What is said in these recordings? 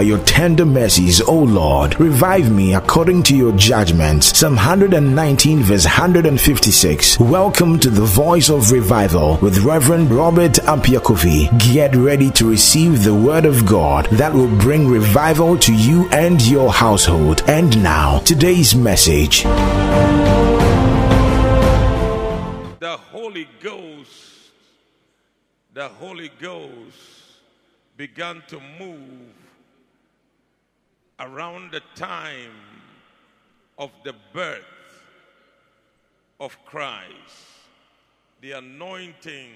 by your tender mercies, O Lord. Revive me according to your judgments. Psalm 119 verse 156. Welcome to the voice of revival with Reverend Robert Ampiah-Kwofi. Get ready to receive the word of God that will bring revival to you and your household. And now, today's message. The Holy Ghost, the Holy Ghost began to move around the time of the birth of Christ. The anointing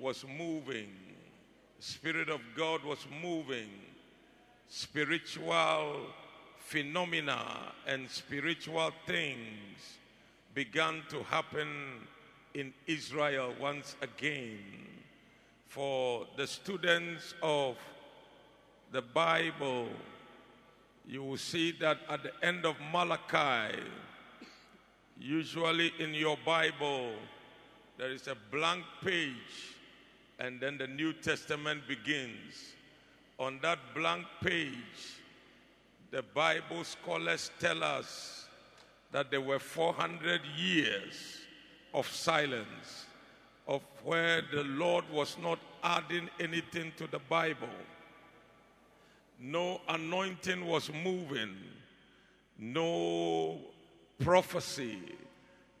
was moving, Spirit of God was moving, spiritual phenomena and spiritual things began to happen in Israel once again. For the students of the Bible, you will see that at the end of Malachi, usually in your Bible, there is a blank page and then the New Testament begins. On that blank page, the Bible scholars tell us that there were 400 years of silence, of where the Lord was not adding anything to the Bible. No anointing was moving, no prophecy,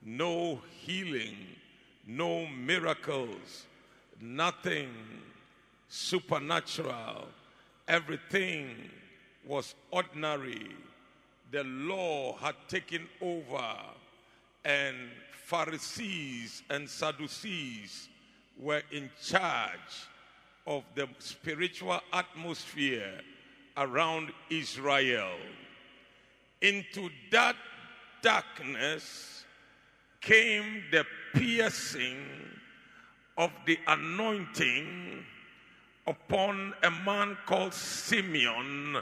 no healing, no miracles, nothing supernatural. Everything was ordinary. The law had taken over, and Pharisees and Sadducees were in charge of the spiritual atmosphere around Israel. Into that darkness came the piercing of the anointing upon a man called Simeon.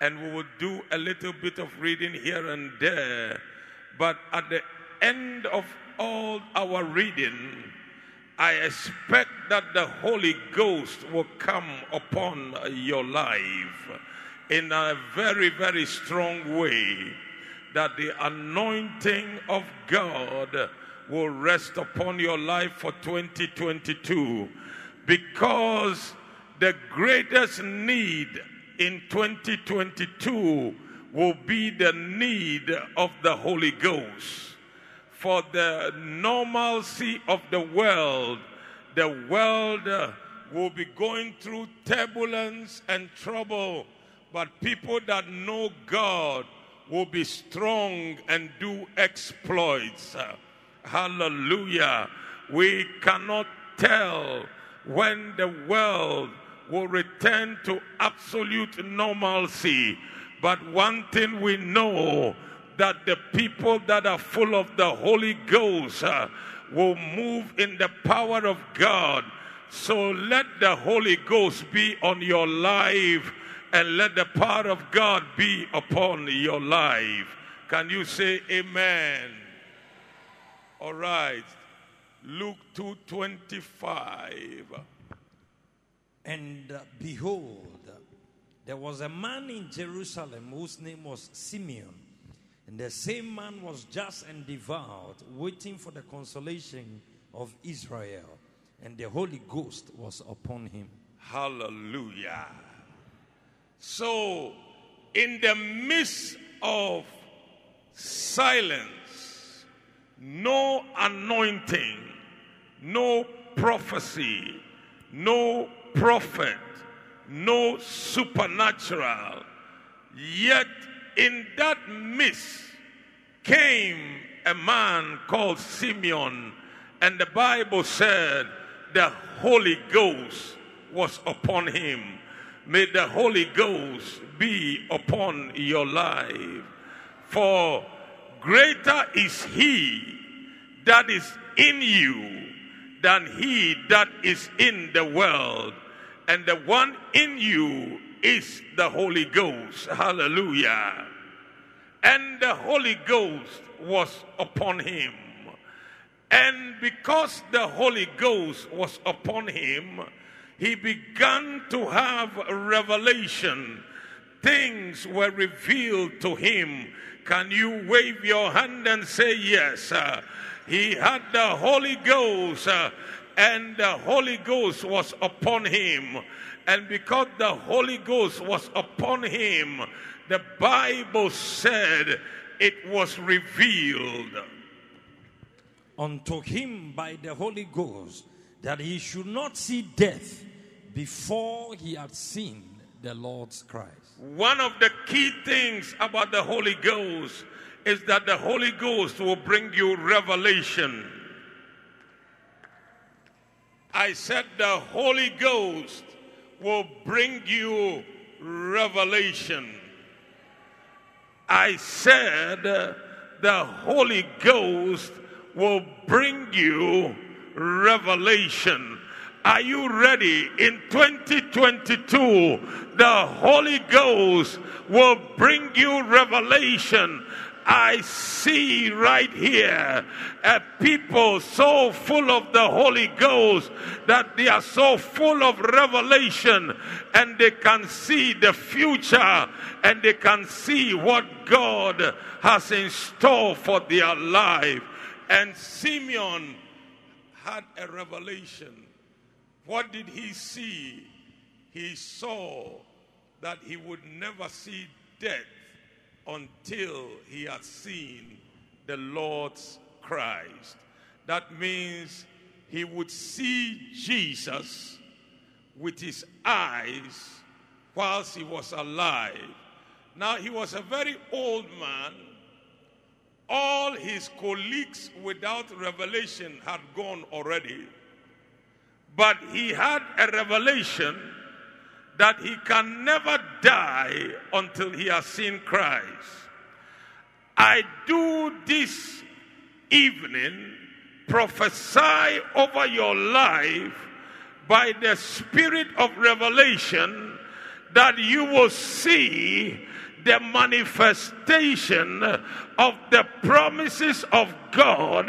And we will do a little bit of reading here and there. But at the end of all our reading, I expect that the Holy Ghost will come upon your life in a very, very strong way. That the anointing of God will rest upon your life for 2022 because the greatest need in 2022 will be the need of the Holy Ghost. For the normalcy of the world, the world will be going through turbulence and trouble, but people that know God will be strong and do exploits. Hallelujah. We cannot tell when the world will return to absolute normalcy. But one thing we know that the people that are full of the Holy Ghost uh, will move in the power of God. So let the Holy Ghost be on your life and let the power of God be upon your life. Can you say amen? All right. Luke 2:25. And uh, behold, there was a man in Jerusalem whose name was Simeon. And the same man was just and devout, waiting for the consolation of Israel. And the Holy Ghost was upon him. Hallelujah. So, in the midst of silence, no anointing, no prophecy, no prophet, no supernatural. Yet in that midst came a man called Simeon, and the Bible said the Holy Ghost was upon him. May the Holy Ghost be upon your life. For greater is he that is in you than he that is in the world. And the one in you is the Holy Ghost. Hallelujah. And the Holy Ghost was upon him. And because the Holy Ghost was upon him, he began to have revelation things were revealed to him. Can you wave your hand and say yes? Uh, he had the Holy Ghost, uh, and the Holy Ghost was upon him. And because the Holy Ghost was upon him, the Bible said it was revealed unto him by the Holy Ghost that he should not see death before he had seen the Lord's Christ. One of the key things about the Holy Ghost is that the Holy Ghost will bring you revelation. I said the Holy Ghost will bring you revelation. I said the Holy Ghost will bring you revelation. Are you ready? In 2022, the Holy Ghost will bring you revelation. I see right here a people so full of the Holy Ghost that they are so full of revelation and they can see the future and they can see what God has in store for their life. And Simeon had a revelation. What did he see? He saw that he would never see death until he had seen the Lord's Christ. That means he would see Jesus with his eyes whilst he was alive. Now, he was a very old man all his colleagues without revelation had gone already. But he had a revelation that he can never die until he has seen Christ. I do this evening prophesy over your life by the spirit of revelation that you will see the manifestation of the promises of God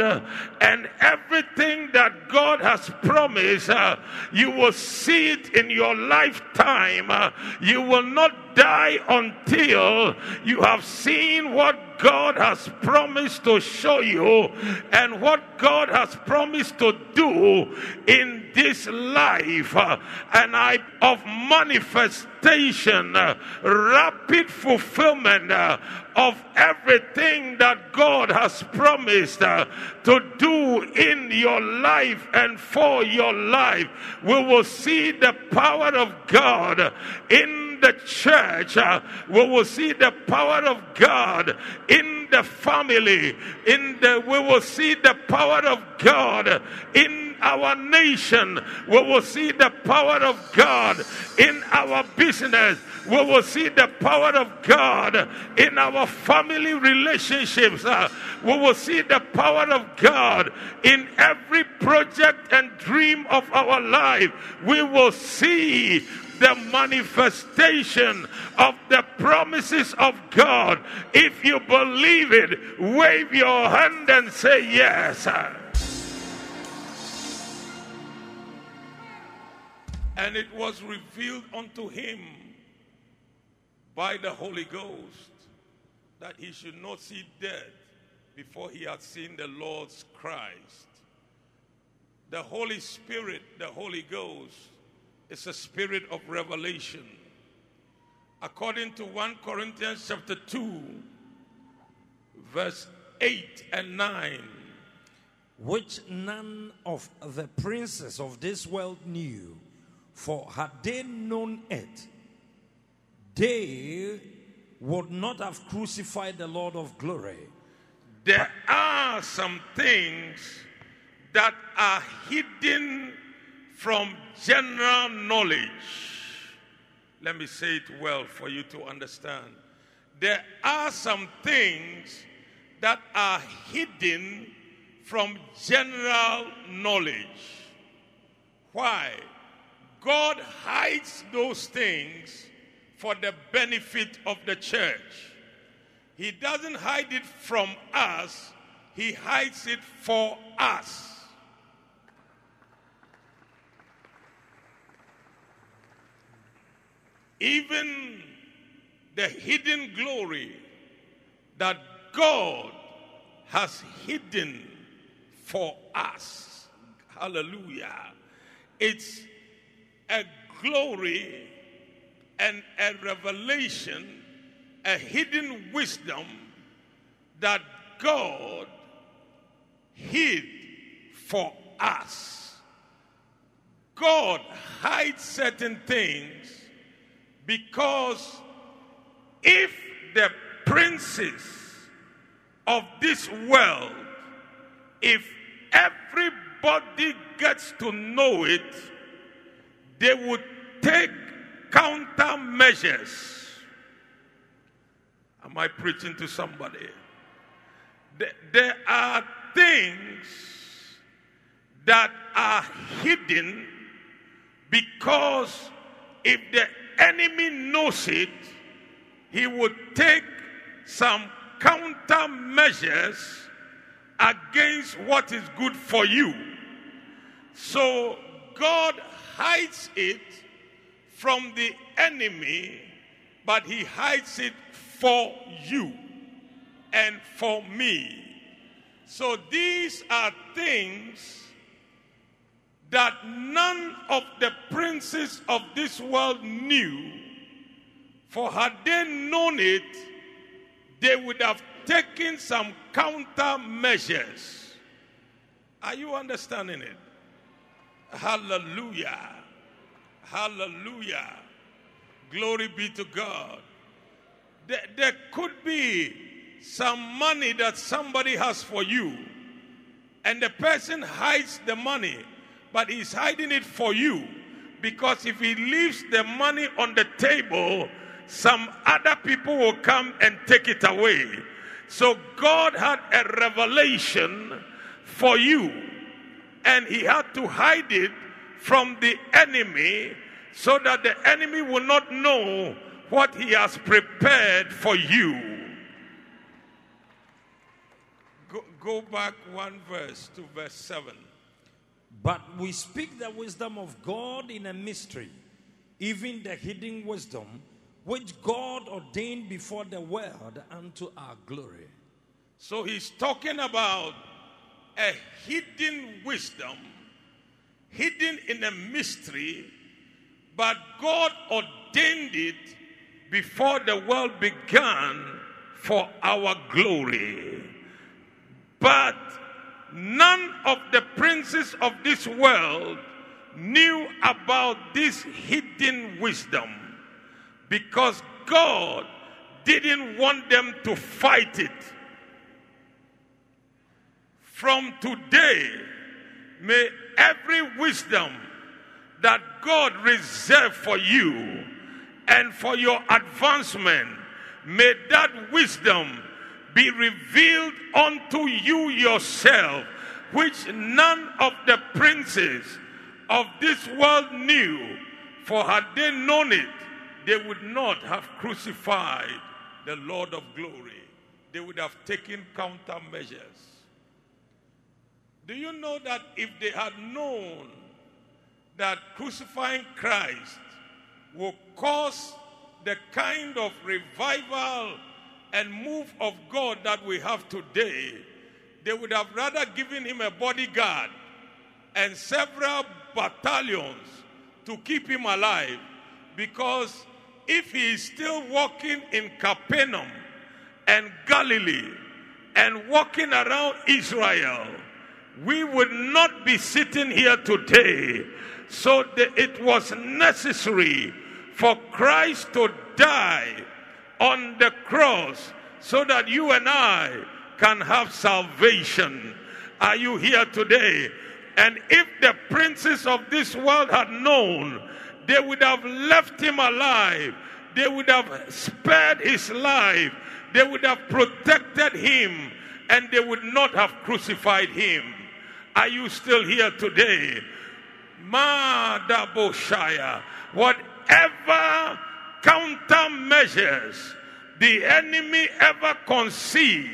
and everything that God has promised, uh, you will see it in your lifetime. Uh, you will not die until you have seen what God has promised to show you and what God has promised to do in this life. Uh, and I of manifestation, uh, rapid fulfillment uh, of everything that God has promised to do in your life and for your life. We will see the power of God in the church. Uh, we will see the power of God in the family. In the we will see the power of God in our nation. We will see the power of God in our business. We will see the power of God in our family relationships. Uh, we will see the power of God in every project and dream of our life. We will see the manifestation of the promises of God. If you believe it, wave your hand and say yes. And it was revealed unto him by the Holy Ghost that he should not see death before he had seen the Lord's Christ. The Holy Spirit, the Holy Ghost, is a spirit of revelation. According to 1 Corinthians chapter 2, verse 8 and 9. Which none of the princes of this world knew, for had they known it, they would not have crucified the Lord of glory. There are some things that are hidden from general knowledge. Let me say it well for you to understand. There are some things that are hidden from general knowledge. Why? God hides those things for the benefit of the church. He doesn't hide it from us, He hides it for us. Even the hidden glory that God has hidden for us. Hallelujah. It's a glory and a revelation, a hidden wisdom that God hid for us. God hides certain things because if the princes of this world, if everybody gets to know it, they would take countermeasures. Am I preaching to somebody? There are things that are hidden because if the enemy knows it, he would take some countermeasures against what is good for you. So God hides it from the enemy, but he hides it for you and for me. So these are things that none of the princes of this world knew, for had they known it, they would have taken some countermeasures. Are you understanding it? Hallelujah. Hallelujah. Glory be to God. There, there could be some money that somebody has for you, and the person hides the money, but he's hiding it for you because if he leaves the money on the table, some other people will come and take it away. So God had a revelation for you, and he had to hide it from the enemy so that the enemy will not know what he has prepared for you. Go, go back one verse to verse 7. But we speak the wisdom of God in a mystery, even the hidden wisdom which God ordained before the world unto our glory. So he's talking about a hidden wisdom, hidden in a mystery, but God ordained it before the world began for our glory. But none of the princes of this world knew about this hidden wisdom because God didn't want them to fight it. From today, may every wisdom that God reserved for you and for your advancement, may that wisdom be revealed unto you yourself, which none of the princes of this world knew. For had they known it, they would not have crucified the Lord of glory. They would have taken countermeasures. Do you know that if they had known that crucifying Christ will cause the kind of revival and move of God that we have today, they would have rather given him a bodyguard and several battalions to keep him alive. Because if he is still walking in Capernaum and Galilee and walking around Israel, we would not be sitting here today. So it was necessary for Christ to die on the cross so that you and I can have salvation. Are you here today? And if the princes of this world had known, they would have left him alive. They would have spared his life. They would have protected him and they would not have crucified him. Are you still here today? Madaboshaya. Whatever countermeasures the enemy ever conceived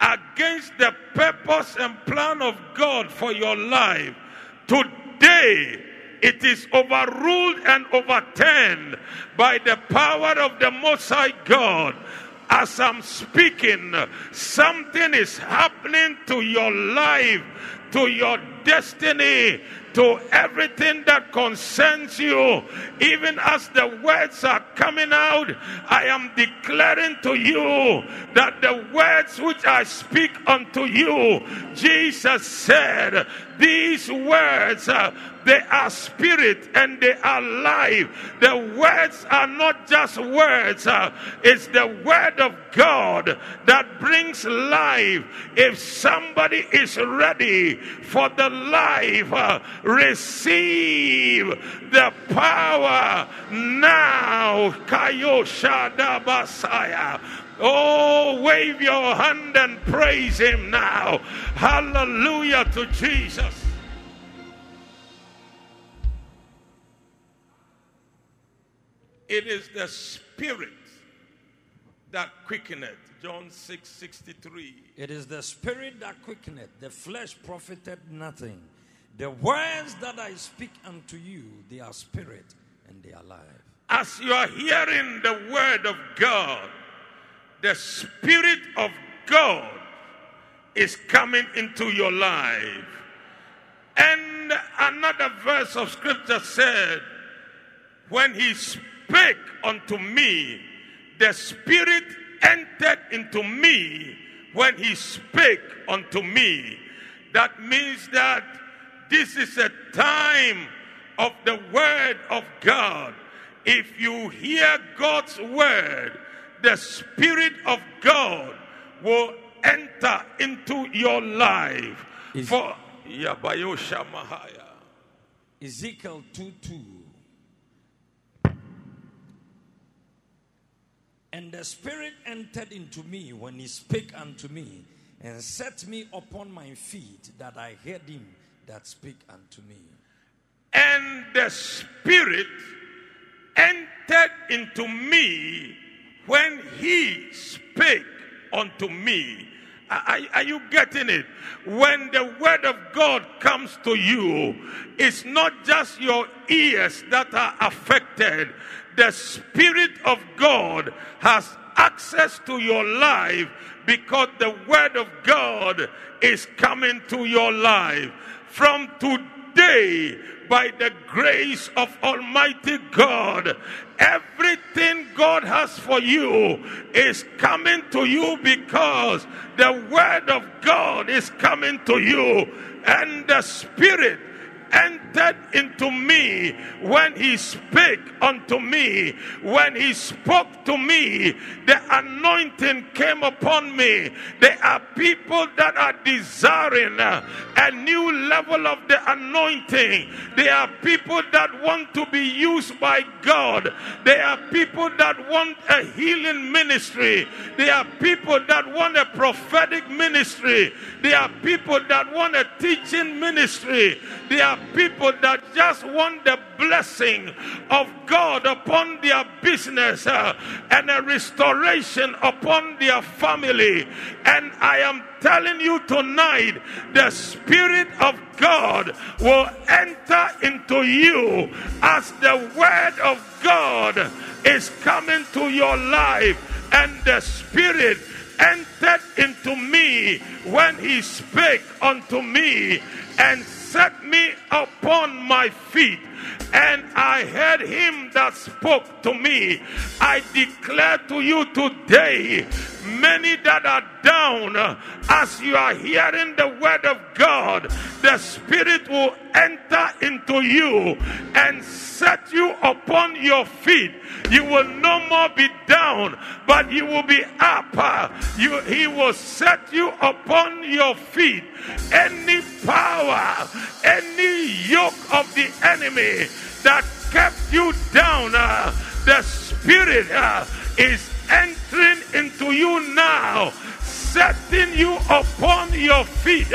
against the purpose and plan of God for your life, today it is overruled and overturned by the power of the Most High God. As I'm speaking, something is happening to your life, to your destiny, to everything that concerns you. Even as the words are coming out, I am declaring to you that the words which I speak unto you, Jesus said, these words uh, they are spirit and they are life. The words are not just words, uh, it's the word of God that brings life. If somebody is ready for the life, uh, receive the power now. Kayoshada Basaya. Oh, wave your hand and praise Him now. Hallelujah to Jesus. It is the Spirit that quickeneth. John 6 63. It is the spirit that quickeneth, the flesh profited nothing. The words that I speak unto you, they are spirit and they are life. As you are hearing the word of God, the Spirit of God is coming into your life. And another verse of scripture said, When he spake unto me, the Spirit entered into me when he spake unto me. That means that this is a time of the word of God. If you hear God's word, the Spirit of God will enter into your life. Is- For Yabayosha Mahaya. Ezekiel 2 2. And the Spirit entered into me when he spake unto me, and set me upon my feet, that I heard him that spake unto me. And the Spirit entered into me when he spake unto me. Are, are you getting it? When the word of God comes to you, it's not just your ears that are affected. The Spirit of God has access to your life because the word of God is coming to your life. From today, by the grace of Almighty God, everything God has for you is coming to you because the Word of God is coming to you, and the Spirit entered into me when he spake unto me. When he spoke to me, the anointing came upon me. There are people that are desiring a new level of the anointing. There are people that want to be used by God. There are people that want a healing ministry. There are people that want a prophetic ministry. There are people that want a teaching ministry. There are people that just want the blessing of God upon their business uh, and a restoration upon their family. And I am telling you tonight, the Spirit of God will enter into you as the Word of God is coming to your life, and the Spirit entered into me when He spake unto me and set me upon my feet. And I heard him that spoke to me. I declare to you today, many that are down, as you are hearing the word of God, the Spirit will enter into you and set you upon your feet. You will no more be down, but you will be up. You, he will set you upon your feet. Any power, any yoke of the enemy that kept you down, uh, the Spirit uh, is entering into you now, setting you upon your feet.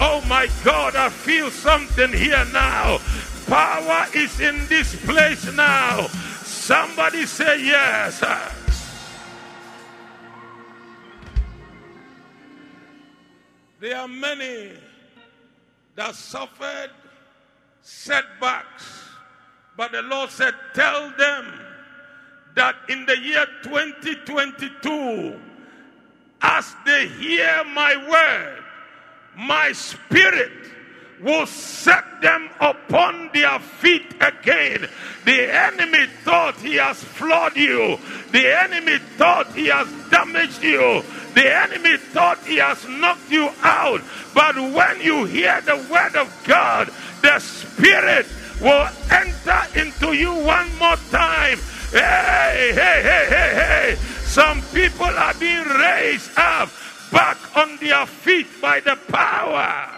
Oh my God, I feel something here now. Power is in this place now. Somebody say yes. There are many that suffered setbacks But the Lord said, Tell them that in the year 2022, as they hear my word, my spirit will set them upon their feet again. The enemy thought he has flawed you, the enemy thought he has damaged you. The enemy thought he has knocked you out, but when you hear the word of God, the Spirit will enter into you one more time. Hey, hey, hey, hey, hey. Some people are being raised up back on their feet by the power.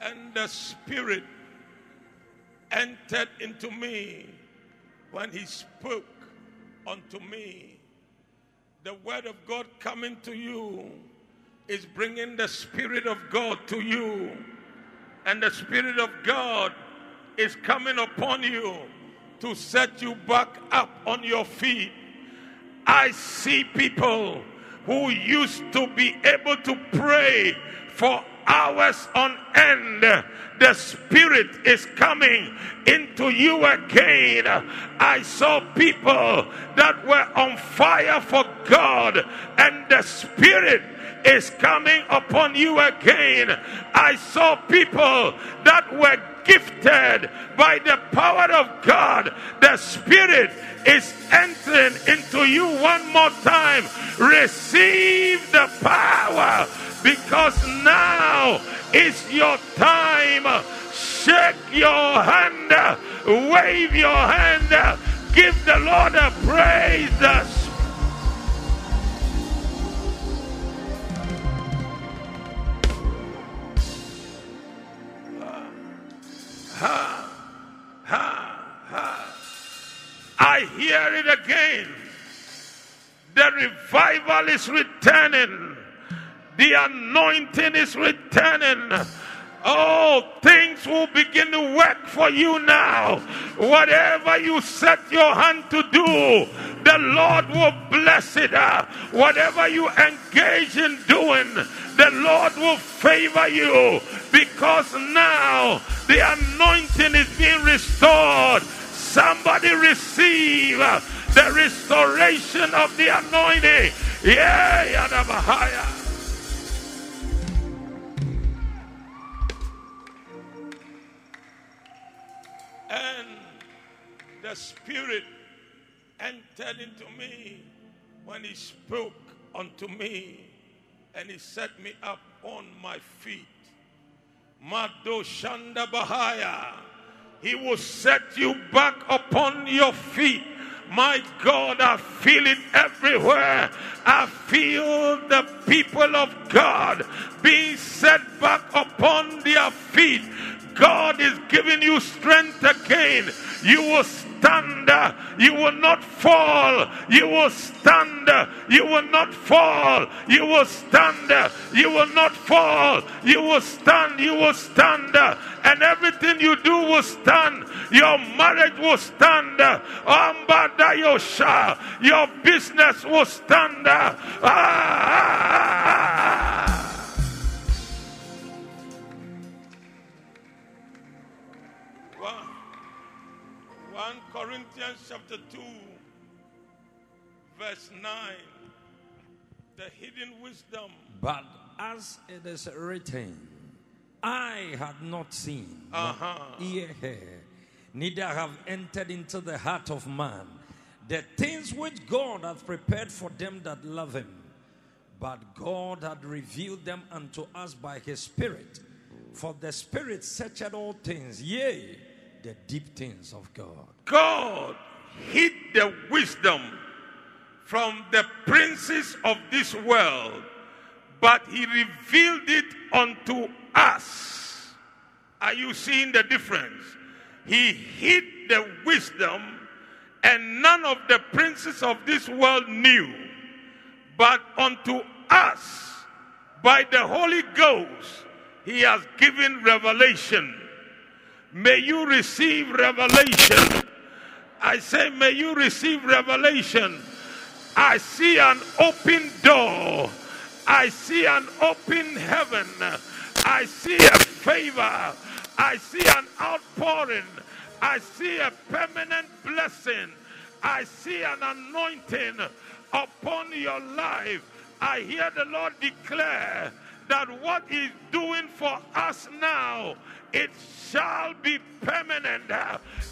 And the Spirit entered into me when He spoke unto me. The Word of God coming to you is bringing the Spirit of God to you. And the Spirit of God is coming upon you to set you back up on your feet. I see people who used to be able to pray for hours on end. The Spirit is coming into you again. I saw people that were on fire for God, and the Spirit is coming upon you again. I saw people that were gifted by the power of God. The Spirit is entering into you one more time. Receive the power because now is your time. Shake your hand, wave your hand, give the Lord a praise. Ha, ha, ha. I hear it again. The revival is returning. The anointing is returning. Oh, things will begin to work for you now. Whatever you set your hand to do, the Lord will bless it. Uh, whatever you engage in doing, the Lord will favor you because now the anointing is being restored. Somebody receive uh, the restoration of the anointing. Yeah, Yadabahaya. And the Spirit entered into me when He spoke unto me and He set me up on my feet. Mado Shanda Bahaya. He will set you back upon your feet. My God, I feel it everywhere. I feel the people of God being set back upon their feet. God is giving you strength again. You will stand. You will not fall. You will stand. You will not fall. You will stand. You will not fall. You will stand. You will stand. And everything you do will stand. Your marriage will stand. Your business will stand. Ah. ah, ah, ah. 1 Corinthians chapter 2, verse 9. The hidden wisdom. But as it is written, I had not seen, Uh-huh. ear heard, neither have entered into the heart of man the things which God hath prepared for them that love him. But God had revealed them unto us by his Spirit. For the Spirit searcheth all things, yea, the deep things of God. God hid the wisdom from the princes of this world, but he revealed it unto us. Are you seeing the difference? He hid the wisdom, and none of the princes of this world knew, but unto us, by the Holy Ghost, he has given revelation. May you receive revelation. I say, may you receive revelation. I see an open door. I see an open heaven. I see a favor. I see an outpouring. I see a permanent blessing. I see an anointing upon your life. I hear the Lord declare that what He's doing for us now, it shall be permanent.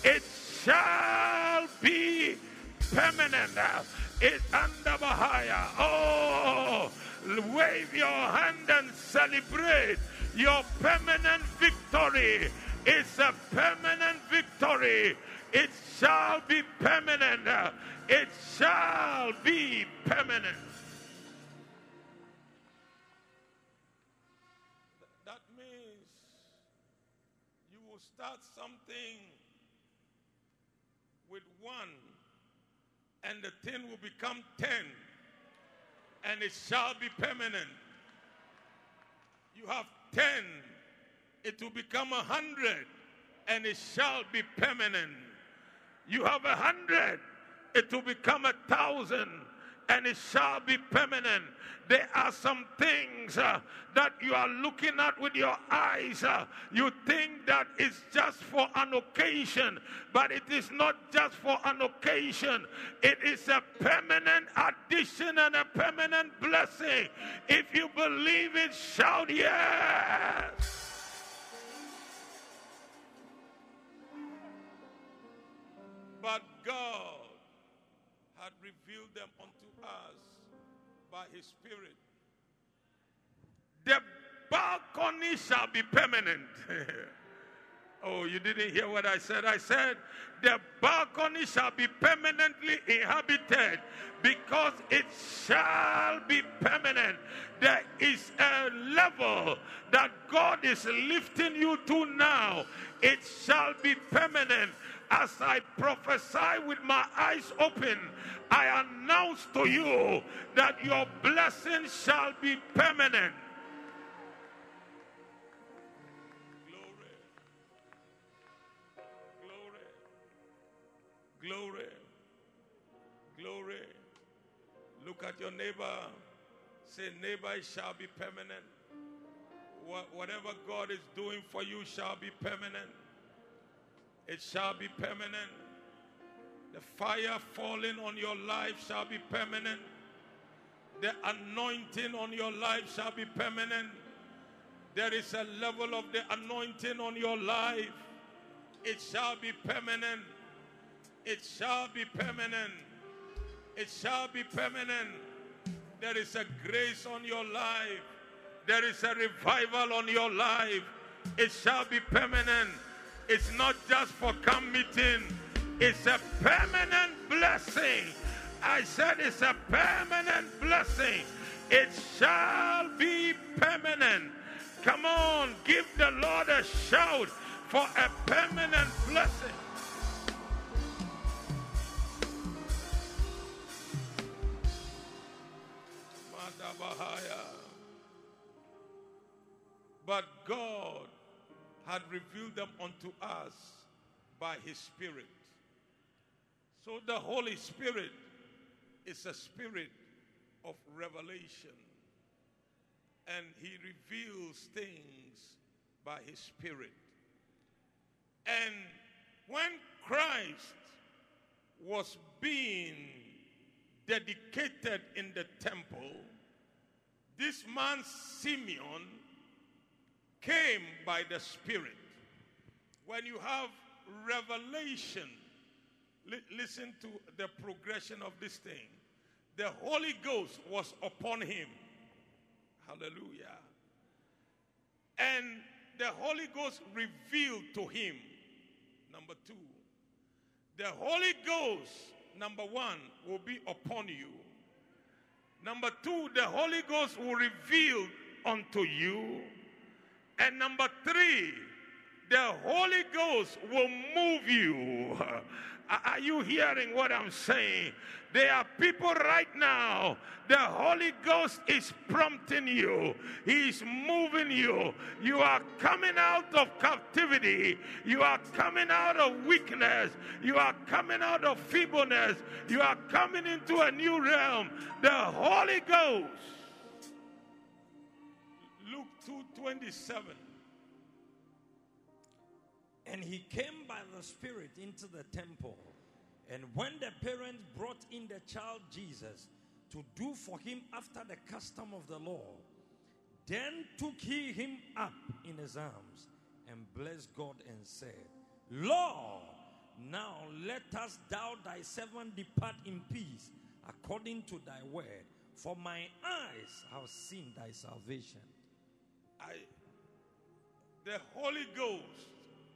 It shall be permanent. It under Bahaya. Oh, wave your hand and celebrate your permanent victory. It's a permanent victory. It shall be permanent. It shall be permanent. Start something with one, and the thing will become ten, and it shall be permanent. You have ten, it will become a hundred, and it shall be permanent. You have a hundred, it will become a thousand, and it shall be permanent. There are some things uh, that you are looking at with your eyes. Uh, you think that it's just for an occasion, but it is not just for an occasion. It is a permanent addition and a permanent blessing. If you believe it, shout yes. But God had revealed them us by his spirit. The balcony shall be permanent. oh, you didn't hear what I said? I said, the balcony shall be permanently inhabited because it shall be permanent. There is a level that God is lifting you to now. It shall be permanent as I prophesy with my eyes open, I announce to you that your blessing shall be permanent. Glory. Glory. Glory. Glory. Look at your neighbor. Say, neighbor, shall be permanent. Whatever God is doing for you shall be permanent it shall be permanent. The fire falling on your life shall be permanent. The anointing on your life shall be permanent. There is a level of the anointing on your life. It shall be permanent. It shall be permanent. It shall be permanent. There is a grace on your life. There is a revival on your life. It shall be permanent. It's not just for come meeting. It's a permanent blessing. I said it's a permanent blessing. It shall be permanent. Come on, give the Lord a shout for a permanent blessing. But God had revealed them unto us by his Spirit. So the Holy Spirit is a spirit of revelation. And he reveals things by his Spirit. And when Christ was being dedicated in the temple, this man Simeon came by the Spirit. When you have revelation, li- listen to the progression of this thing. The Holy Ghost was upon him. Hallelujah. And the Holy Ghost revealed to him. Number two, the Holy Ghost, number one, will be upon you. Number two, the Holy Ghost will reveal unto you. And number three, the Holy Ghost will move you. Are you hearing what I'm saying? There are people right now, the Holy Ghost is prompting you, He's moving you. You are coming out of captivity, you are coming out of weakness, you are coming out of feebleness, you are coming into a new realm. The Holy Ghost. Luke 2 27. And he came by the Spirit into the temple. And when the parents brought in the child Jesus to do for him after the custom of the law, then took he him up in his arms and blessed God and said, Lord, now let us thou thy servant depart in peace according to thy word, for my eyes have seen thy salvation. I, the Holy Ghost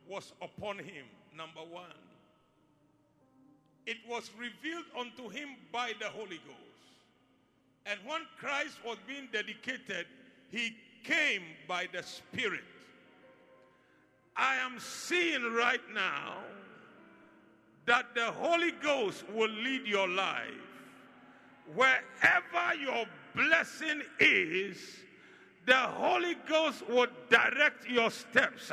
was upon him, number one. It was revealed unto him by the Holy Ghost. And when Christ was being dedicated, he came by the Spirit. I am seeing right now that the Holy Ghost will lead your life. Wherever your blessing is, the Holy Ghost would direct your steps.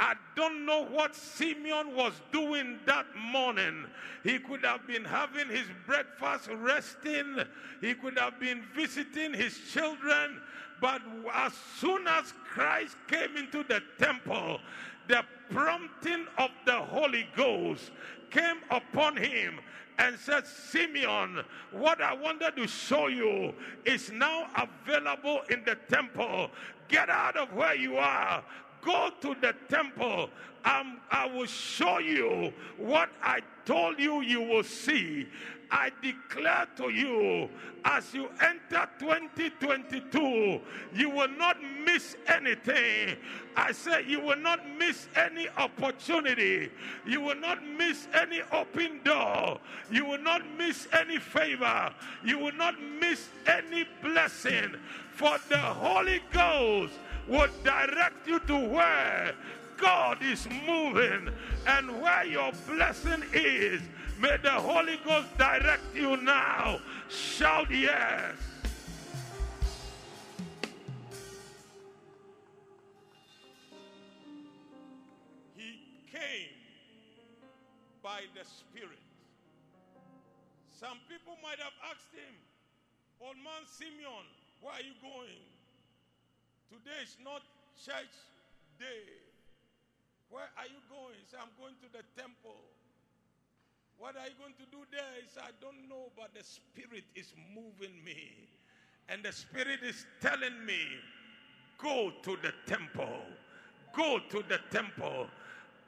I don't know what Simeon was doing that morning. He could have been having his breakfast, resting. He could have been visiting his children. But as soon as Christ came into the temple, the prompting of the Holy Ghost came upon him and said, Simeon, what I wanted to show you is now available in the temple. Get out of where you are. Go to the temple. Um, I will show you what I told you you will see. I declare to you, as you enter 2022, you will not miss anything. I say you will not miss any opportunity. You will not miss any open door. You will not miss any favor. You will not miss any blessing. For the Holy Ghost will direct you to where God is moving and where your blessing is. May the Holy Ghost direct you now. Shout yes. He came by the Spirit. Some people might have asked him, Old man Simeon, where are you going? Today is not church day. Where are you going? He said, I'm going to the temple. What are you going to do there? He said, I don't know, but the Spirit is moving me. And the Spirit is telling me, go to the temple. Go to the temple.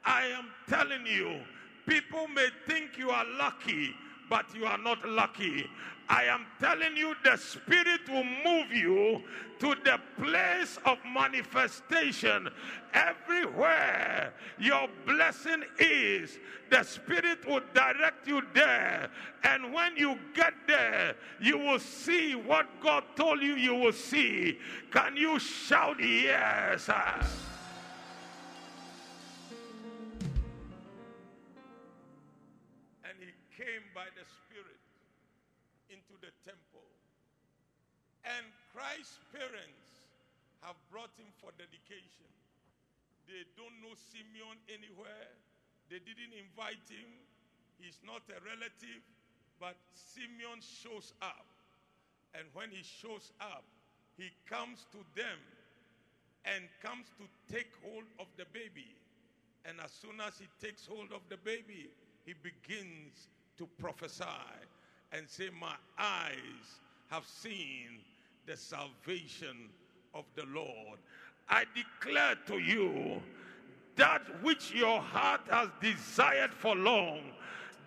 I am telling you, people may think you are lucky, but you are not lucky. I am telling you, the Spirit will move you to the place of manifestation. Everywhere your blessing is, the Spirit will direct you there. And when you get there, you will see what God told you you will see. Can you shout yes? Christ's parents have brought him for dedication. They don't know Simeon anywhere. They didn't invite him. He's not a relative, but Simeon shows up. And when he shows up, he comes to them and comes to take hold of the baby. And as soon as he takes hold of the baby, he begins to prophesy and say, My eyes have seen the salvation of the Lord. I declare to you that which your heart has desired for long,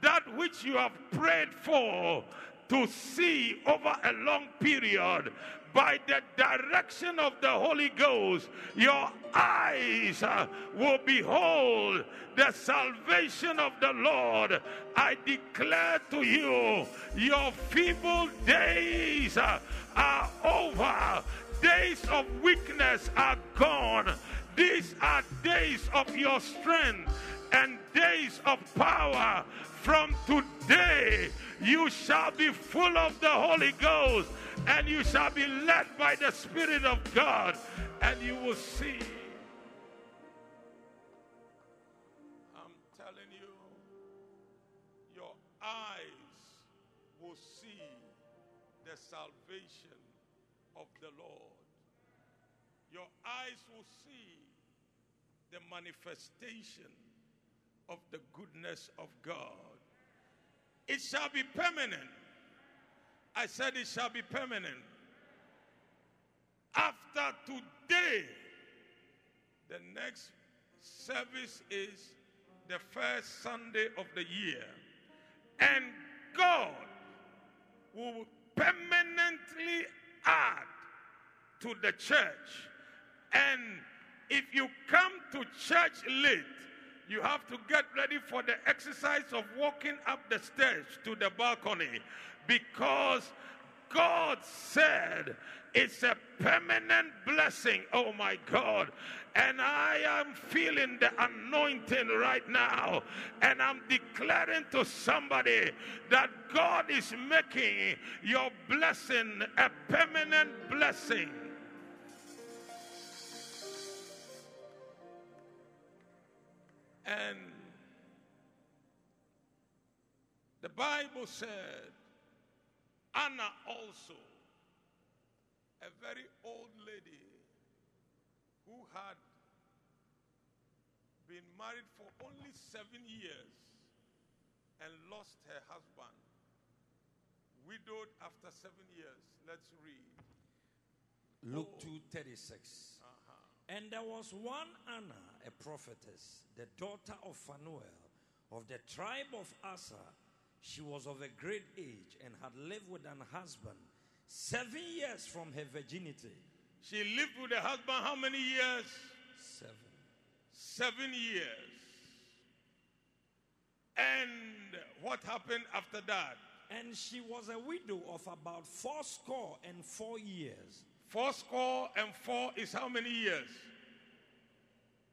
that which you have prayed for to see over a long period, by the direction of the Holy Ghost, your eyes uh, will behold the salvation of the Lord. I declare to you, your feeble days uh, are over, days of weakness are gone. These are days of your strength and days of power. From today, you shall be full of the Holy Ghost and you shall be led by the Spirit of God, and you will see. I'm telling you, your eyes will see the salvation of the Lord. Your eyes will see the manifestation of the goodness of God. It shall be permanent. I said it shall be permanent. After today, the next service is the first Sunday of the year. And God will permanently add to the church. And if you come to church late, you have to get ready for the exercise of walking up the stairs to the balcony because God said it's a permanent blessing. Oh my God. And I am feeling the anointing right now. And I'm declaring to somebody that God is making your blessing a permanent blessing. And the Bible said, Anna also, a very old lady who had been married for only seven years and lost her husband, widowed after seven years. Let's read. Luke Oh. 2:36. Uh-huh. And there was one Anna, a prophetess, the daughter of Phanuel, of the tribe of Aser. She was of a great age and had lived with an husband seven years from her virginity. She lived with her husband how many years? Seven. Seven years. And what happened after that? And she was a widow of about fourscore and four years. Four score and four is how many years?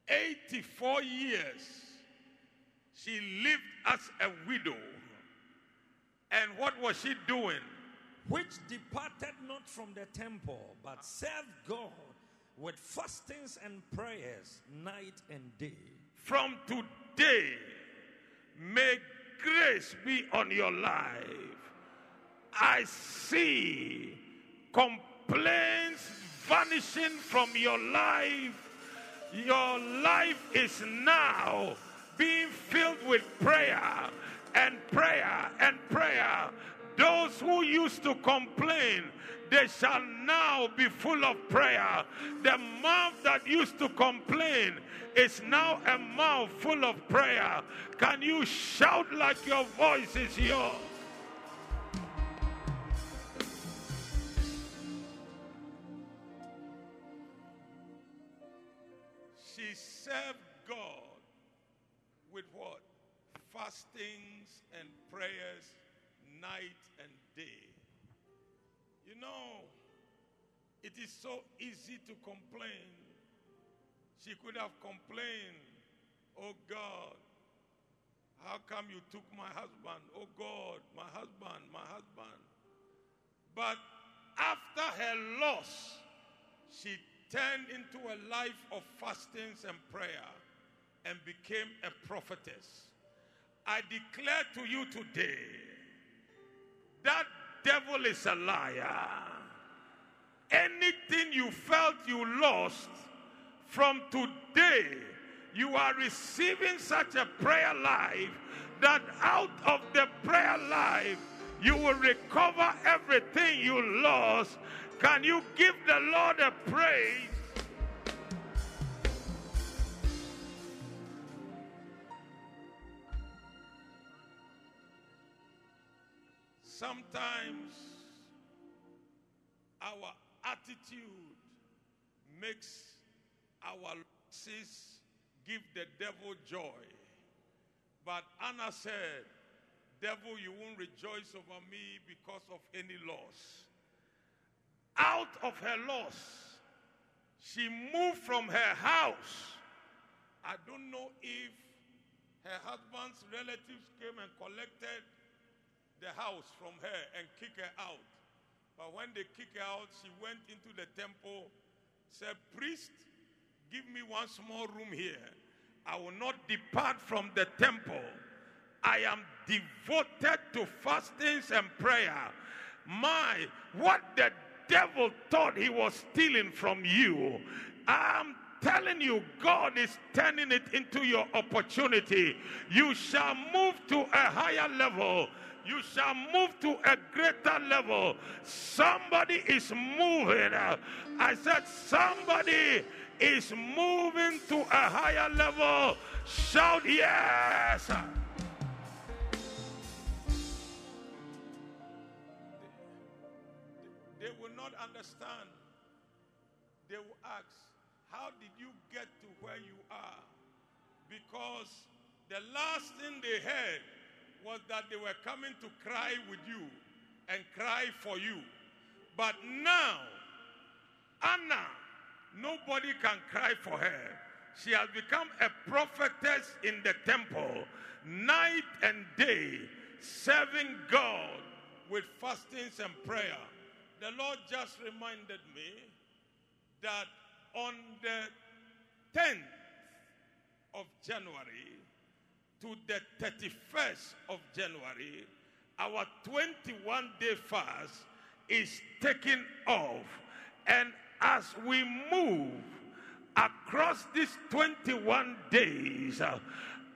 84 years. She lived as a widow. And what was she doing? which departed not from the temple, but served God with fastings and prayers night and day. From today, may grace be on your life. I see complaints vanishing from your life. Your life is now being filled with prayer and prayer and prayer. Those who used to complain, they shall now be full of prayer. The mouth that used to complain is now a mouth full of prayer. Can you shout like your voice is yours? She served God with what? Fastings and prayers night and day. You know, it is so easy to complain. She could have complained, Oh God, how come you took my husband? Oh God, my husband, my husband. But after her loss, she turned into a life of fastings and prayer and became a prophetess. I declare to you today that devil is a liar. Anything you felt you lost, from today, you are receiving such a prayer life that out of the prayer life, you will recover everything you lost. Can you give the Lord a praise? Sometimes our attitude makes our losses give the devil joy. But Anna said, Devil, you won't rejoice over me because of any loss. Out of her loss, she moved from her house. I don't know if her husband's relatives came and collected the house from her and kick her out. But when they kick her out, she went into the temple, said, Priest, give me one small room here. I will not depart from the temple. I am devoted to fastings and prayer. My, what the devil thought he was stealing from you, I'm telling you, God is turning it into your opportunity. You shall move to a higher level. You shall move to a greater level. Somebody is moving. I said, somebody is moving to a higher level. Shout yes. They will not understand. They will ask, How did you get to where you are? Because the last thing they heard was that they were coming to cry with you and cry for you. But now, Anna, nobody can cry for her. She has become a prophetess in the temple, night and day, serving God with fastings and prayer. The Lord just reminded me that on the 10th of January to the 31st of January, our 21 day fast is taking off. And as we move across these 21 days, uh,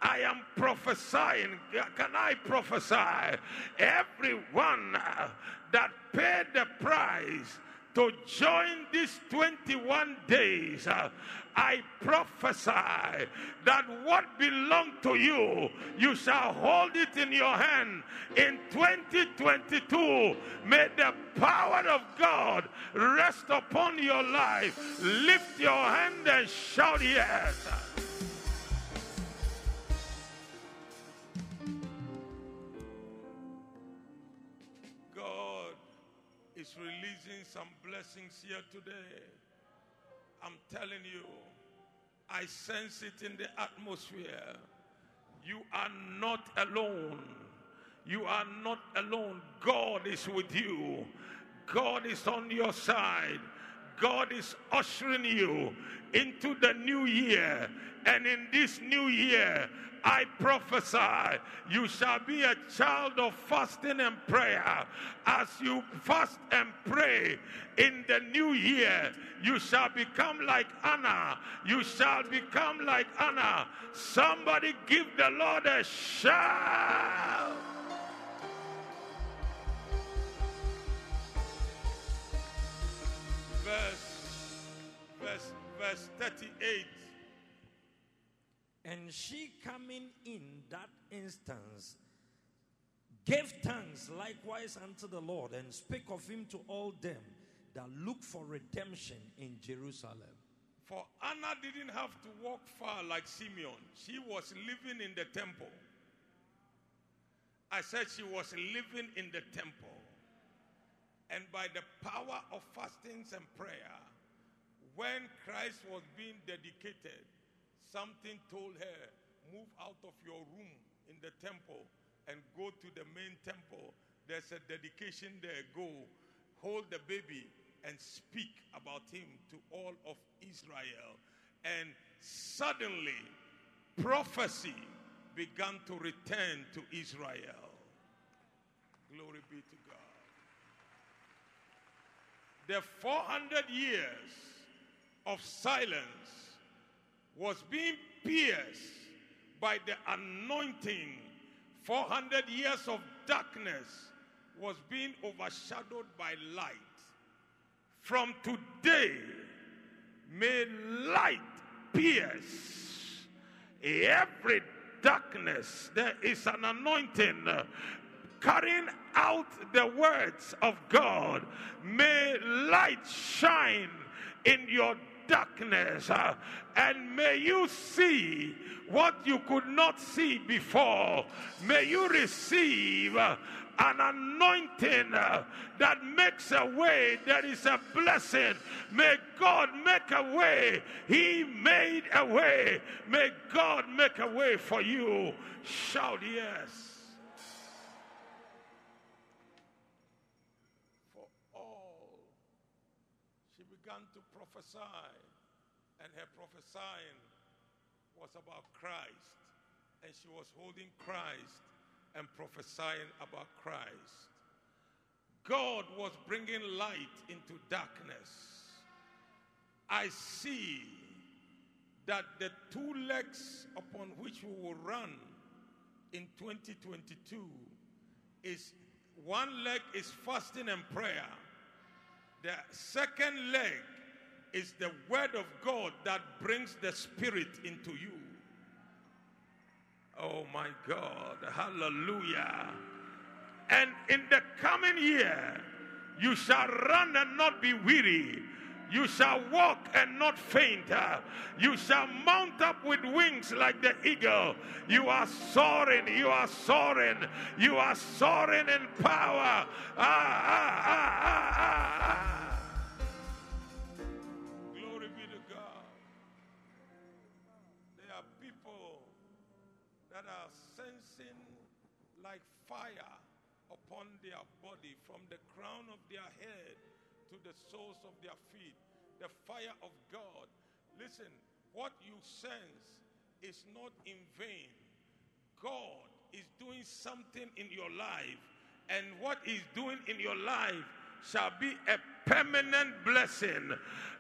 I am prophesying. Can I prophesy? Everyone uh, that paid the price to join these 21 days, uh, I prophesy that what belonged to you, you shall hold it in your hand in 2022. May the power of God rest upon your life. Lift your hand and shout yes. Is releasing some blessings here today. I'm telling you, I sense it in the atmosphere. You are not alone. You are not alone. God is with you. God is on your side. God is ushering you into the new year. And in this new year, I prophesy you shall be a child of fasting and prayer. As you fast and pray in the new year, you shall become like Anna. You shall become like Anna. Somebody give the Lord a shout. Verse, verse, verse 38. And she coming in that instance gave thanks likewise unto the Lord and spake of him to all them that look for redemption in Jerusalem. For Anna didn't have to walk far like Simeon. She was living in the temple. I said she was living in the temple. And by the power of fastings and prayer, when Christ was being dedicated, something told her, Move out of your room in the temple and go to the main temple. There's a dedication there. Go, hold the baby, and speak about him to all of Israel. And suddenly, prophecy began to return to Israel. Glory be to God. The 400 years of silence was being pierced by the anointing. 400 years of darkness was being overshadowed by light. From today, may light pierce every darkness. There is an anointing carrying out the words of God. May light shine in your darkness uh, and may you see what you could not see before. May you receive uh, an anointing uh, that makes a way. There is a blessing. May God make a way. He made a way. May God make a way for you. Shout yes. Prophesying was about Christ, and she was holding Christ and prophesying about Christ. God was bringing light into darkness. I see that the two legs upon which we will run in 2022 is one leg is fasting and prayer. The second leg is the word of God that brings the spirit into you. Oh my God, hallelujah. And in the coming year, you shall run and not be weary. You shall walk and not faint. You shall mount up with wings like the eagle. You are soaring. You are soaring. You are soaring in power. Ah, ah, ah, ah, ah, soles of their feet. The fire of God. Listen, what you sense is not in vain. God is doing something in your life, and what He's doing in your life shall be a permanent blessing.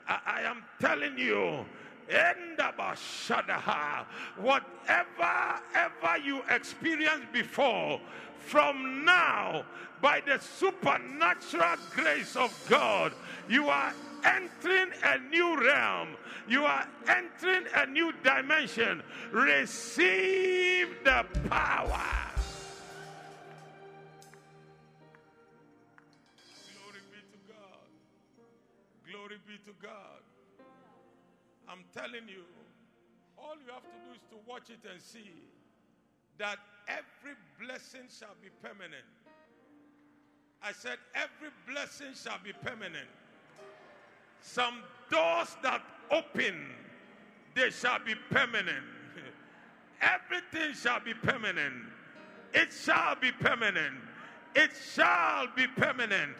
I, I am telling you. Whatever ever you experienced before, from now, by the supernatural grace of God, you are entering a new realm. You are entering a new dimension. Receive the power. Glory be to God. Glory be to God. I'm telling you, all you have to do is to watch it and see that every blessing shall be permanent. I said, every blessing shall be permanent. Some doors that open, they shall be permanent. Everything shall be permanent. It shall be permanent. It shall be permanent.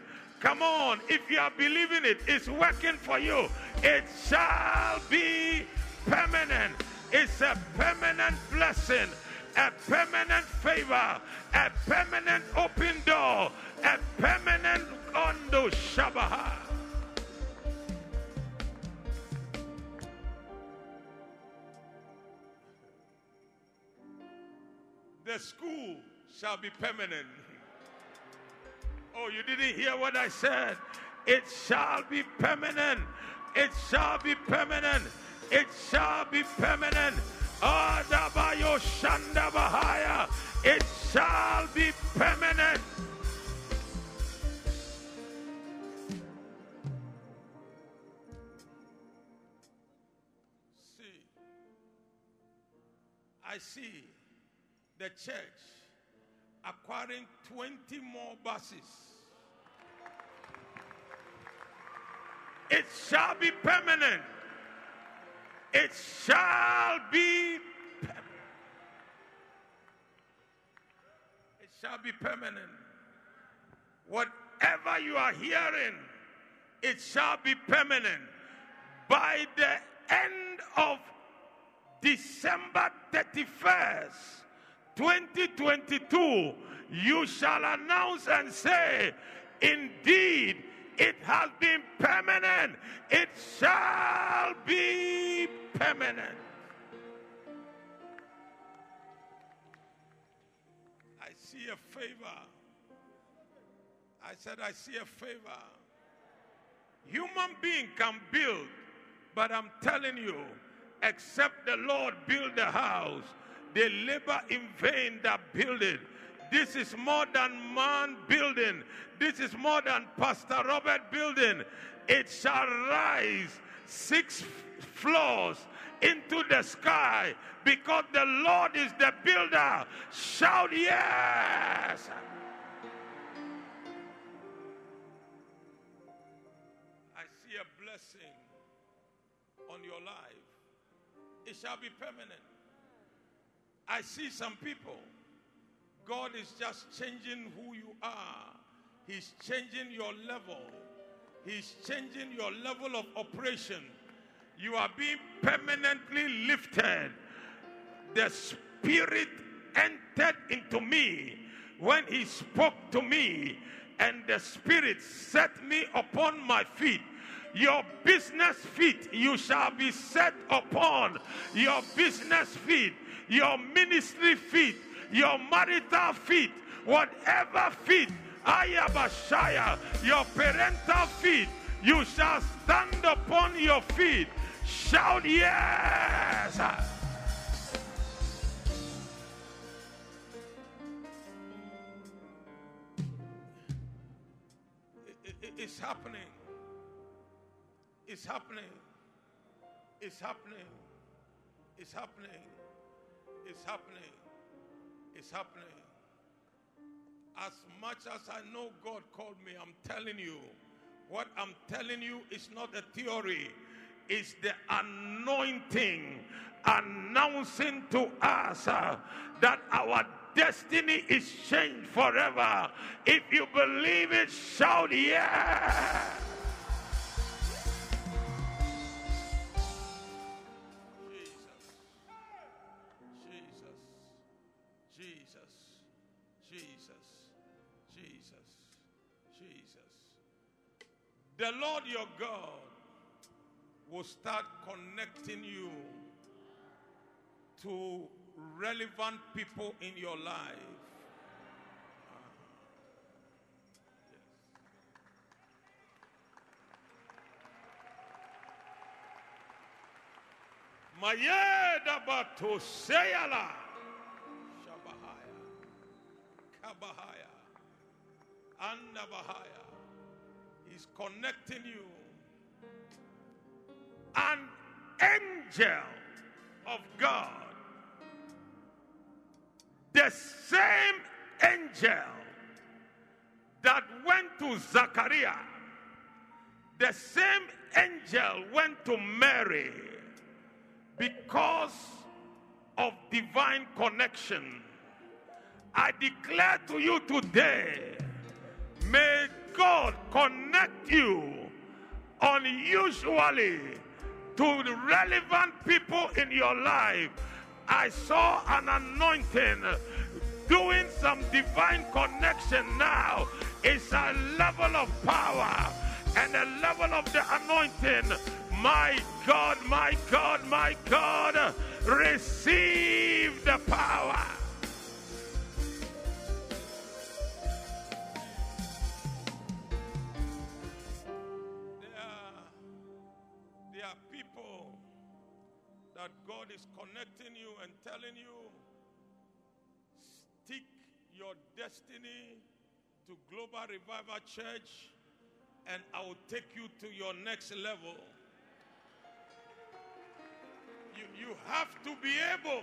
Come on, if you are believing it, it's working for you. It shall be permanent. It's a permanent blessing, a permanent favor, a permanent open door, a permanent ondo shabaha. The school shall be permanent. Oh, you didn't hear what I said. It shall be permanent. It shall be permanent. It shall be permanent. Adabayo. It shall be permanent. See, I see the church acquiring 20 more buses. It shall be permanent. It shall be permanent. It shall be permanent. Whatever you are hearing, it shall be permanent. By the end of December 31st, 2022, you shall announce and say, Indeed, it has been permanent. It shall be permanent. I see a favor. I said, I see a favor. Human being can build, but I'm telling you, except the Lord build the house, they labor in vain that build it. This is more than man building. This is more than Pastor Robert building. It shall rise six floors into the sky because the Lord is the builder. Shout yes. I see a blessing on your life. It shall be permanent. I see some people. God is just changing who you are. He's changing your level. He's changing your level of operation. You are being permanently lifted. The Spirit entered into me when He spoke to me, and the Spirit set me upon my feet. Your business feet, you shall be set upon your business feet, your ministry feet, your marital feet, whatever feet, Ayabashaya, your parental feet, you shall stand upon your feet. Shout yes. It's happening. It's happening. It's happening. It's happening. It's happening. It's happening. As much as I know God called me, I'm telling you, what I'm telling you is not a theory, it's the anointing announcing to us uh, that our destiny is changed forever. If you believe it, shout yeah. The Lord your God will start connecting you to relevant people in your life. Ah, Mayeda bato seyala. Shabahaya. Kabahaya. Andabahaya. He's connecting you. An angel of God, the same angel that went to Zachariah, the same angel went to Mary because of divine connection. I declare to you today, may God connect you unusually to relevant people in your life. I saw an anointing doing some divine connection now. It's a level of power and a level of the anointing. My God, my God, my God, receive the power. That God is connecting you and telling you, stick your destiny to Global Revival Church, and I will take you to your next level. You, you have to be able,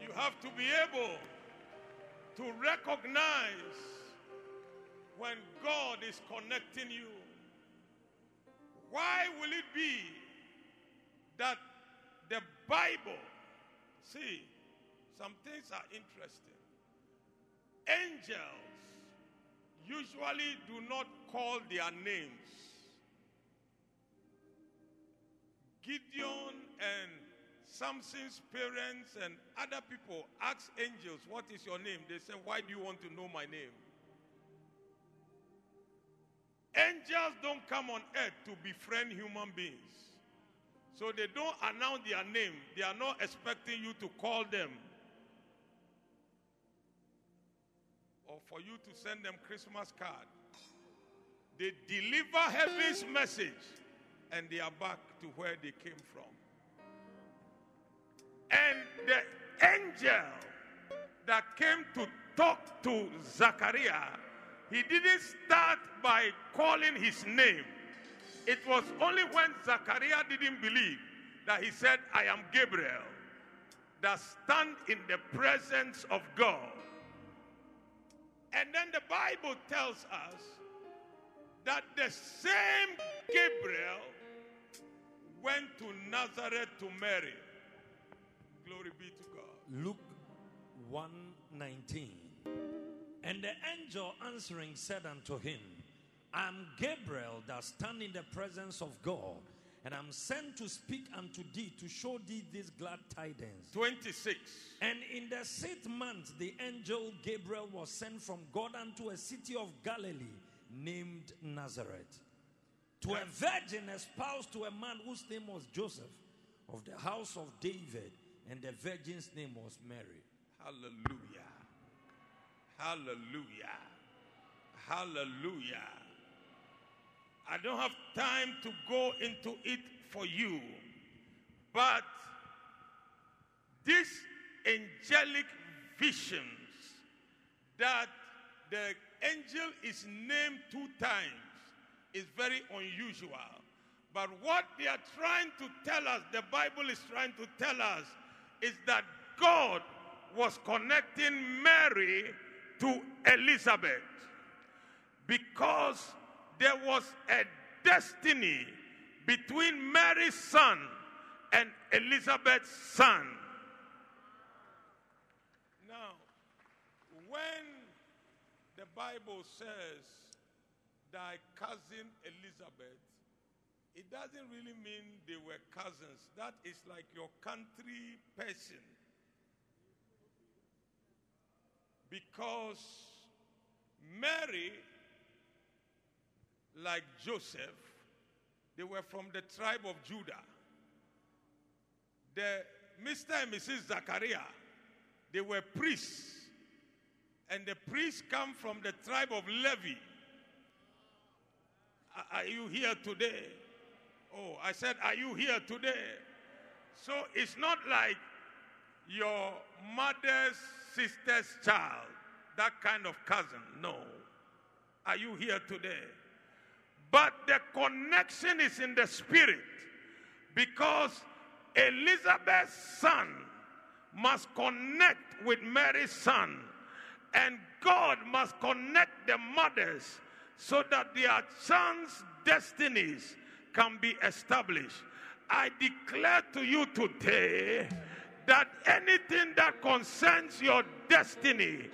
you have to be able to recognize when God is connecting you. Why will it be that the Bible, see, some things are interesting. Angels usually do not call their names. Gideon and Samson's parents and other people ask angels, What is your name? They say, Why do you want to know my name? Angels don't come on earth to befriend human beings. So they don't announce their name. They are not expecting you to call them or for you to send them Christmas card. They deliver heaven's message and they are back to where they came from. And the angel that came to talk to Zachariah, he didn't start by calling his name. It was only when Zachariah didn't believe that he said, I am Gabriel, that stand in the presence of God. And then the Bible tells us that the same Gabriel went to Nazareth to Mary. Glory be to God. Luke 1:19. And the angel answering said unto him, I'm Gabriel that stand in the presence of God, and I'm sent to speak unto thee to show thee these glad tidings. 26. And in the sixth month, the angel Gabriel was sent from God unto a city of Galilee named Nazareth, to a virgin espoused to a man whose name was Joseph of the house of David, and the virgin's name was Mary. Hallelujah. Hallelujah. Hallelujah. I don't have time to go into it for you, but these angelic visions that the angel is named two times is very unusual. But what they are trying to tell us, the Bible is trying to tell us, is that God was connecting Mary to Elizabeth because there was a destiny between Mary's son and Elizabeth's son. Now, when the Bible says thy cousin Elizabeth, it doesn't really mean they were cousins. That is like your country person. Because Mary, like Joseph, they were from the tribe of Judah. The Mr. and Mrs. Zachariah, they were priests. And the priests come from the tribe of Levi. Are you here today? Oh, I said, Are you here today? So it's not like your mother's sister's child, that kind of cousin. No. Are you here today? But the connection is in the spirit because Elizabeth's son must connect with Mary's son, and God must connect the mothers so that their sons' destinies can be established. I declare to you today that anything that concerns your destiny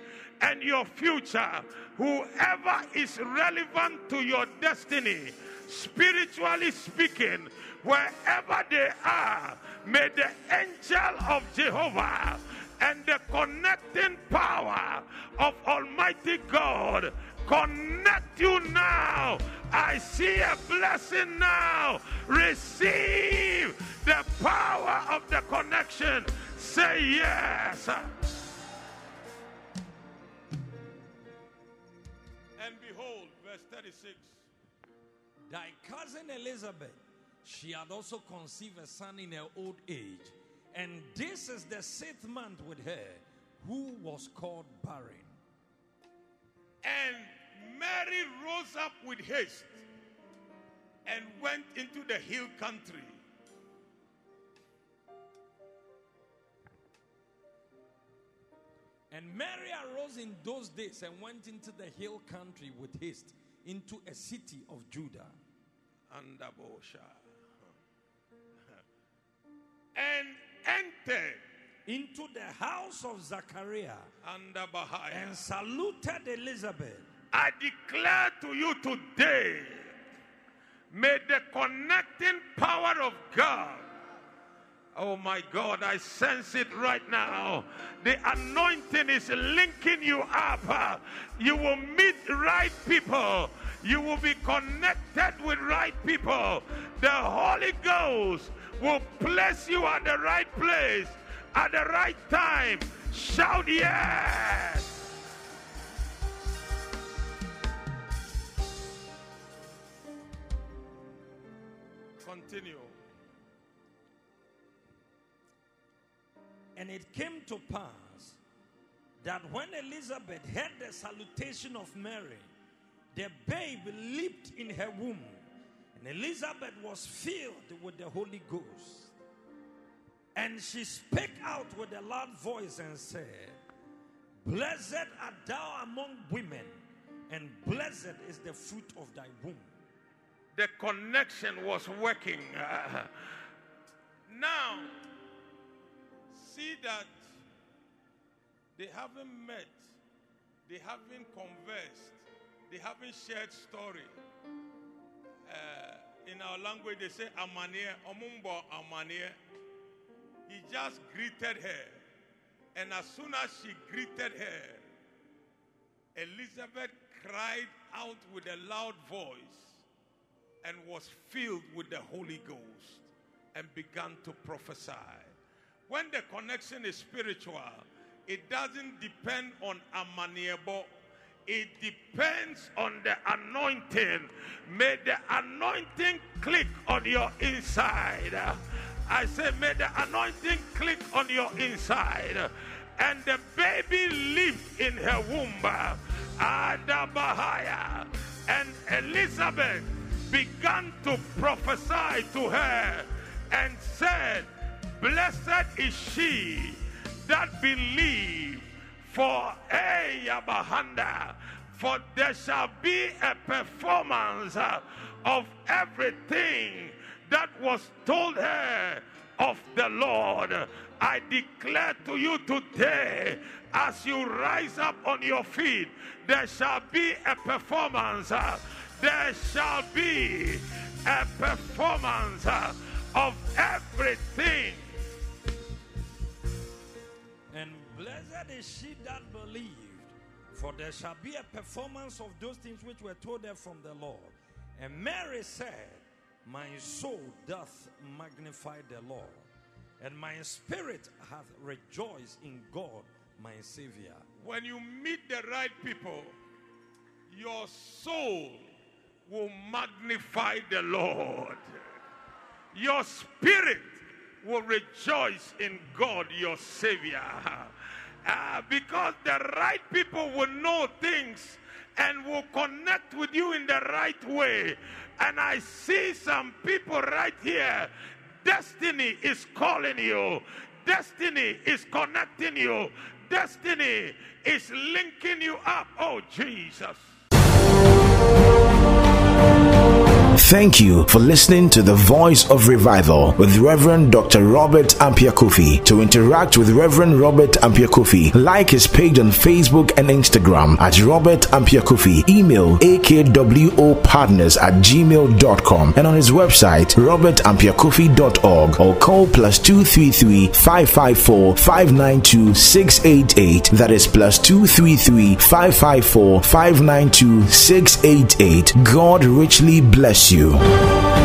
and your future, whoever is relevant to your destiny, spiritually speaking, wherever they are, may the angel of Jehovah and the connecting power of Almighty God connect you now. I see a blessing now. Receive the power of the connection. Say yes. And behold, verse 36. Thy cousin Elizabeth, she had also conceived a son in her old age. And this is the sixth month with her, who was called barren. And Mary rose up with haste and went into the hill country. And Mary arose in those days and went into the hill country with haste into a city of Judah. And and entered into the house of Zachariah under Bahaya. and saluted Elizabeth. I declare to you today, may the connecting power of God Oh my God, I sense it right now. The anointing is linking you up. You will meet right people. You will be connected with right people. The Holy Ghost will place you at the right place at the right time. Shout yes. Continue. And it came to pass that when Elizabeth heard the salutation of Mary, the babe leaped in her womb, and Elizabeth was filled with the Holy Ghost. And she spake out with a loud voice and said, Blessed art thou among women, and blessed is the fruit of thy womb. The connection was working. now, see that they haven't met, they haven't conversed, they haven't shared story. Uh, in our language, they say amania, omumbo amania. He just greeted her. And as soon as she greeted her, Elizabeth cried out with a loud voice, and was filled with the Holy Ghost and began to prophesy. When the connection is spiritual, it doesn't depend on amaniebo. It depends on the anointing. May the anointing click on your inside. I say, may the anointing click on your inside. And the baby lived in her womb. Adabahaya. And Elizabeth began to prophesy to her and said, Blessed is she that believe for Ayabahanda, for there shall be a performance of everything that was told her of the Lord. I declare to you today, as you rise up on your feet, there shall be a performance. There shall be a performance of everything. And blessed is she that believed, for there shall be a performance of those things which were told her from the Lord. And Mary said, My soul doth magnify the Lord, and my spirit hath rejoiced in God my Savior. When you meet the right people, your soul will magnify the Lord. Your spirit will rejoice in God, your Savior. Uh, because the right people will know things and will connect with you in the right way. And I see some people right here. Destiny is calling you, destiny is connecting you, destiny is linking you up. Oh, Jesus. Thank you for listening to the Voice of Revival with Reverend Dr. Robert Ampiah-Kwofi. To interact with Reverend Robert Ampiah-Kwofi, like his page on Facebook and Instagram at Robert Ampiah-Kwofi. Email akwоpartners at gmail.com and on his website robertampiakofi.org or call plus 233 554 592 688. That is plus 233 554 592 688. God richly bless you.